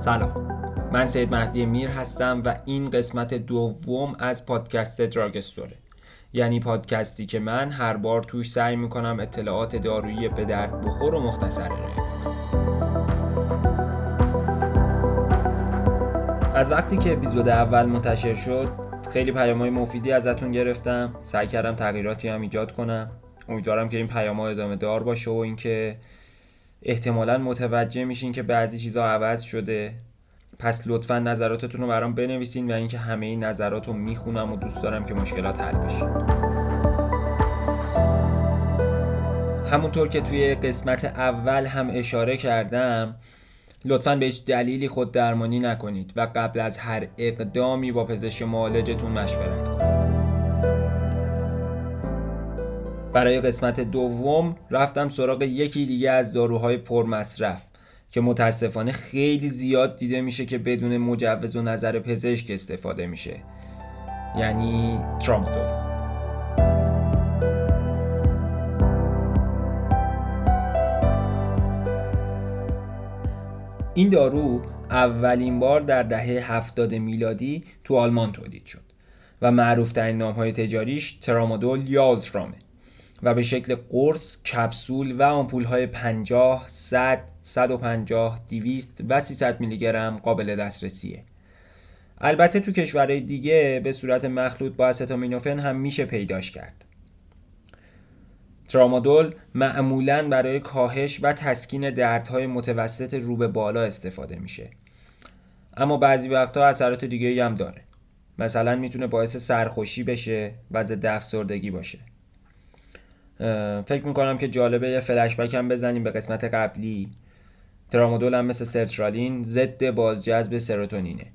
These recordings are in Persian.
سلام. من سید مهدی میر هستم و این قسمت دوم از پادکست دراگستوره یعنی پادکستی که من هر بار توش سعی می‌کنم اطلاعات دارویی به درد بخور و مختصر ارائه از وقتی که اپیزود اول منتشر شد خیلی پیامهای مفیدی ازتون گرفتم. سعی کردم تغییراتی هم ایجاد کنم. امیدوارم که این پیام ادامه دار باشه و اینکه احتمالا متوجه میشین که بعضی چیزا عوض شده. پس لطفا نظراتتون رو برام بنویسین و اینکه همه این نظرات رو می‌خونم و دوست دارم که مشکلات حل بشه. همونطور که توی قسمت اول هم اشاره کردم لطفا به هیچ دلیلی خود درمانی نکنید و قبل از هر اقدامی با پزشک معالجتون مشورت برای قسمت دوم رفتم سراغ یکی دیگه از داروهای پرمصرف که متاسفانه خیلی زیاد دیده میشه که بدون مجوز و نظر پزشک استفاده میشه. یعنی ترامادول این دارو اولین بار در دهه 70 میلادی تو آلمان تولید شد و معروف ترین نام های تجاریش ترامادول یا آلترامه و به شکل قرص، کپسول و آمپول های 50, 100, 150, 200 و 300 میلی گرم قابل دسترسیه. البته تو کشورهای دیگه به صورت مخلوط با استامینوفن هم میشه پیداش کرد. ترامادول معمولا برای کاهش و تسکین دردهای متوسط رو به بالا استفاده میشه. اما بعضی وقتها اثرات دیگه هم داره. مثلا می‌تونه باعث سرخوشی بشه و ضد افسردگی باشه. فکر می‌کنم که جالبه یه فلشبک هم بزنیم به قسمت قبلی. ترامادول هم مثل سرترالین ضد بازجذب سروتونینه.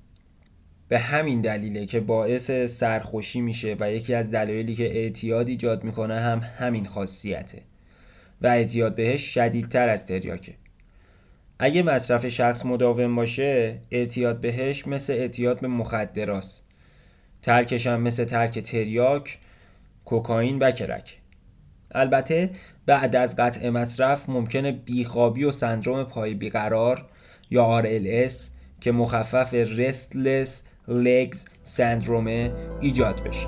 به همین دلیله که باعث سرخوشی میشه و یکی از دلایلی که اعتیاد ایجاد می‌کنه هم همین خاصیته و اعتیاد بهش شدیدتر از تریاکه. اگه مصرف شخص مداوم باشه اعتیاد بهش مثل اعتیاد به مخدراست. ترکش هم مثل ترک تریاک کوکائین و کرک. البته بعد از قطع مصرف ممکنه بیخوابی و سندروم پای بیقرار یا RLS که مخفف Restless Legs سندرومه ایجاد بشه.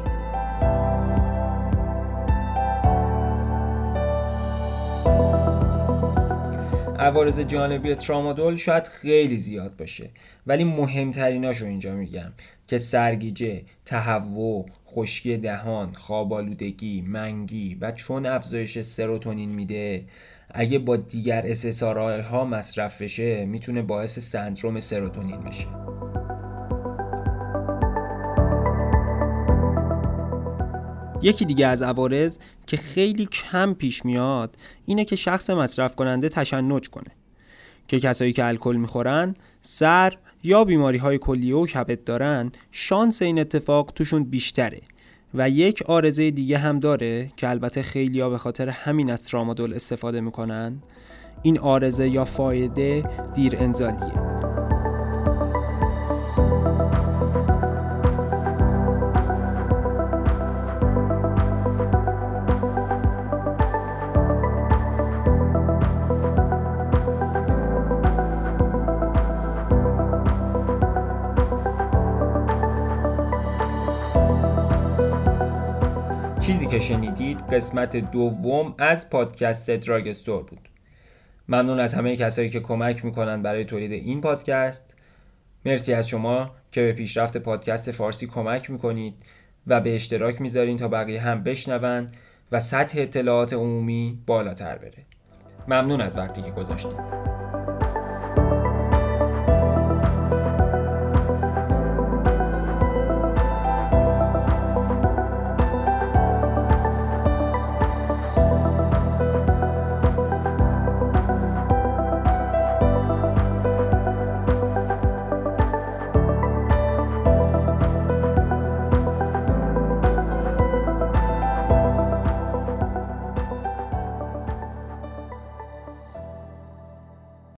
عوارض جانبی ترامادول شاید خیلی زیاد باشه ولی مهمتریناشو اینجا میگم که سرگیجه، تهوع، خشکی دهان، خوابالودگی، منگی و چون افزایش سروتونین میده اگه با دیگر اسسارهای ها مصرف بشه می‌تونه باعث سندروم سروتونین بشه. یکی دیگه از عوارض که خیلی کم پیش میاد اینه که شخص مصرف کننده تشنج کنه. که کسایی که الکل می‌خورن سر یا بیماری های کلیه و کبد دارن شانس این اتفاق توشون بیشتره. و یک آرزه دیگه هم داره که البته خیلی ها به خاطر همین از ترامادول استفاده می‌کنن. این آرزه یا فایده دیر انزالیه. چیزی که شنیدید قسمت دوم از پادکست دراگ استور بود. ممنون از همه کسایی که کمک می‌کنن برای تولید این پادکست. مرسی از شما که به پیشرفت پادکست فارسی کمک می‌کنید و به اشتراک می‌ذارین تا بقیه هم بشنون و سطح اطلاعات عمومی بالاتر بره. ممنون از وقتی که گذاشتید.